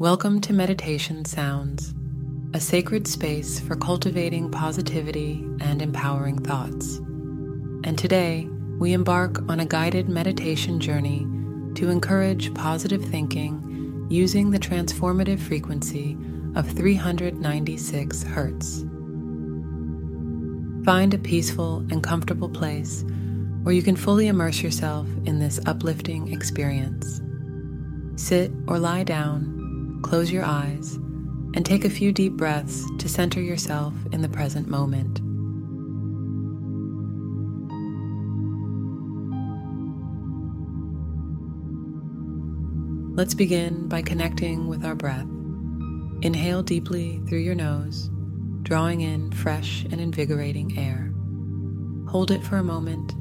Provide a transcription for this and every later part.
Welcome to Meditation Sounds, a sacred space for cultivating positivity and empowering thoughts. And today, we embark on a guided meditation journey to encourage positive thinking using the transformative frequency of 396 Hz. Find a peaceful and comfortable place where you can fully immerse yourself in this uplifting experience. Sit or lie down close your eyes, and take a few deep breaths to center yourself in the present moment. Let's begin by connecting with our breath. Inhale deeply through your nose, drawing in fresh and invigorating air. Hold it for a moment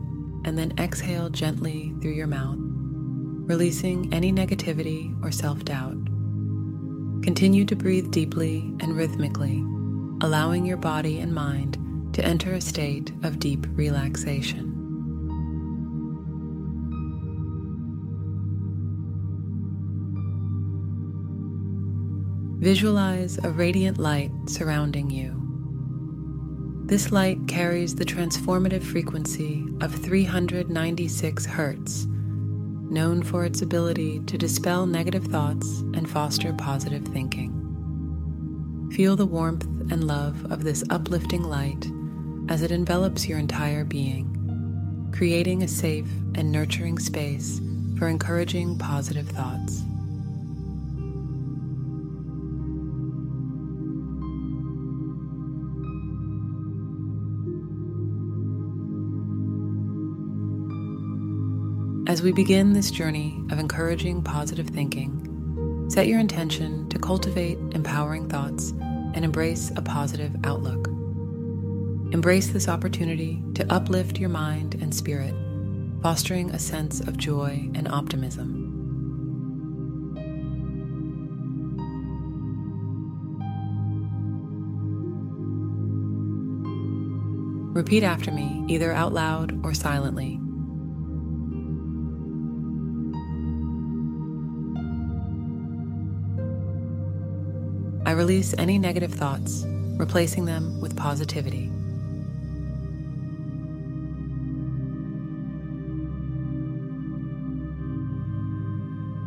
and then exhale gently through your mouth, releasing any negativity or self doubt. Continue to breathe deeply and rhythmically, allowing your body and mind to enter a state of deep relaxation. Visualize a radiant light surrounding you. This light carries the transformative frequency of 396 Hz known for its ability to dispel negative thoughts and foster positive thinking. Feel the warmth and love of this uplifting light as it envelops your entire being, creating a safe and nurturing space for encouraging positive thoughts. As we begin this journey of encouraging positive thinking, set your intention to cultivate empowering thoughts and embrace a positive outlook. Embrace this opportunity to uplift your mind and spirit, fostering a sense of joy and optimism. Repeat after me, either out loud or silently. Release any negative thoughts, replacing them with positivity.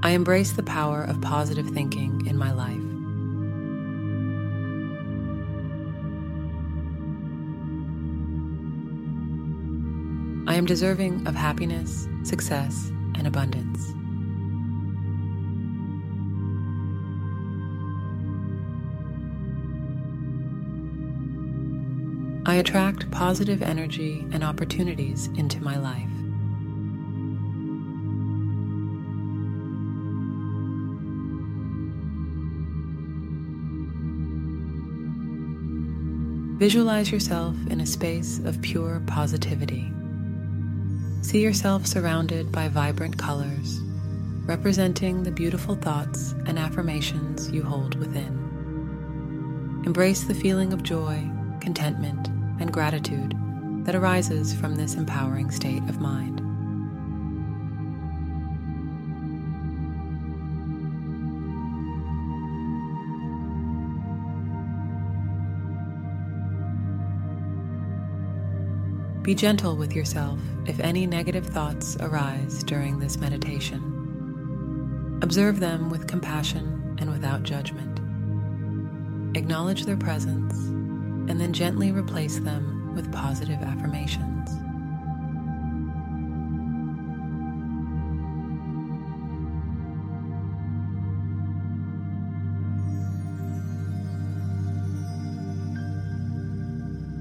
I embrace the power of positive thinking in my life. I am deserving of happiness, success, and abundance. Attract positive energy and opportunities into my life. Visualize yourself in a space of pure positivity. See yourself surrounded by vibrant colors, representing the beautiful thoughts and affirmations you hold within. Embrace the feeling of joy contentment, gratitude that arises from this empowering state of mind. Be gentle with yourself if any negative thoughts arise during this meditation. Observe them with compassion and without judgment. Acknowledge their presence and then gently replace them with positive affirmations.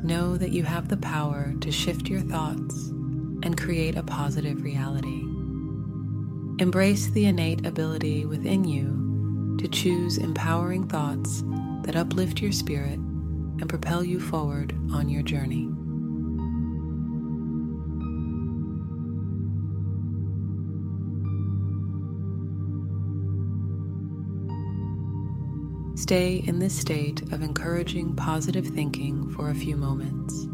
Know that you have the power to shift your thoughts and create a positive reality. Embrace the innate ability within you to choose empowering thoughts that uplift your spirit and propel you forward on your journey. Stay in this state of encouraging positive thinking for a few moments,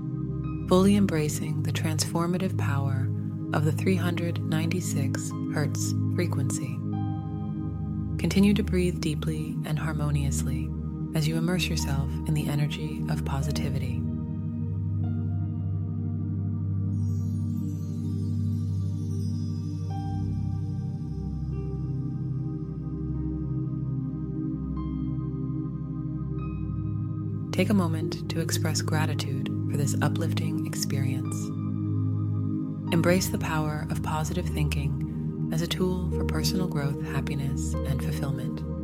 fully embracing the transformative power of the 396 Hertz frequency. Continue to breathe deeply and harmoniously as you immerse yourself in the energy of positivity. Take a moment to express gratitude for this uplifting experience. Embrace the power of positive thinking as a tool for personal growth, happiness, and fulfillment.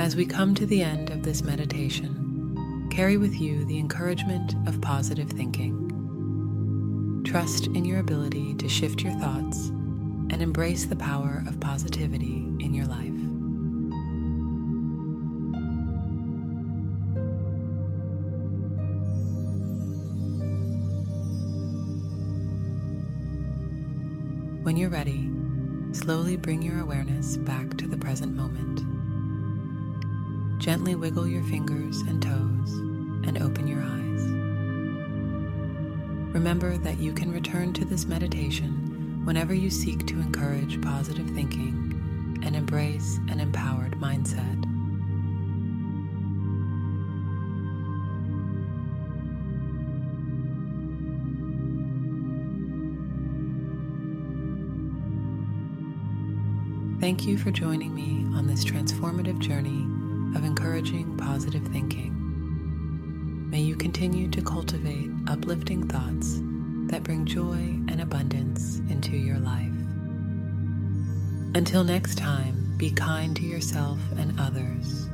As we come to the end of this meditation, carry with you the encouragement of positive thinking. Trust in your ability to shift your thoughts and embrace the power of positivity in your life. When you're ready, slowly bring your awareness back to the present moment. Gently wiggle your fingers and toes and open your eyes. Remember that you can return to this meditation whenever you seek to encourage positive thinking and embrace an empowered mindset. Thank you for joining me on this transformative journey of encouraging positive thinking. May you continue to cultivate uplifting thoughts that bring joy and abundance into your life. Until next time, be kind to yourself and others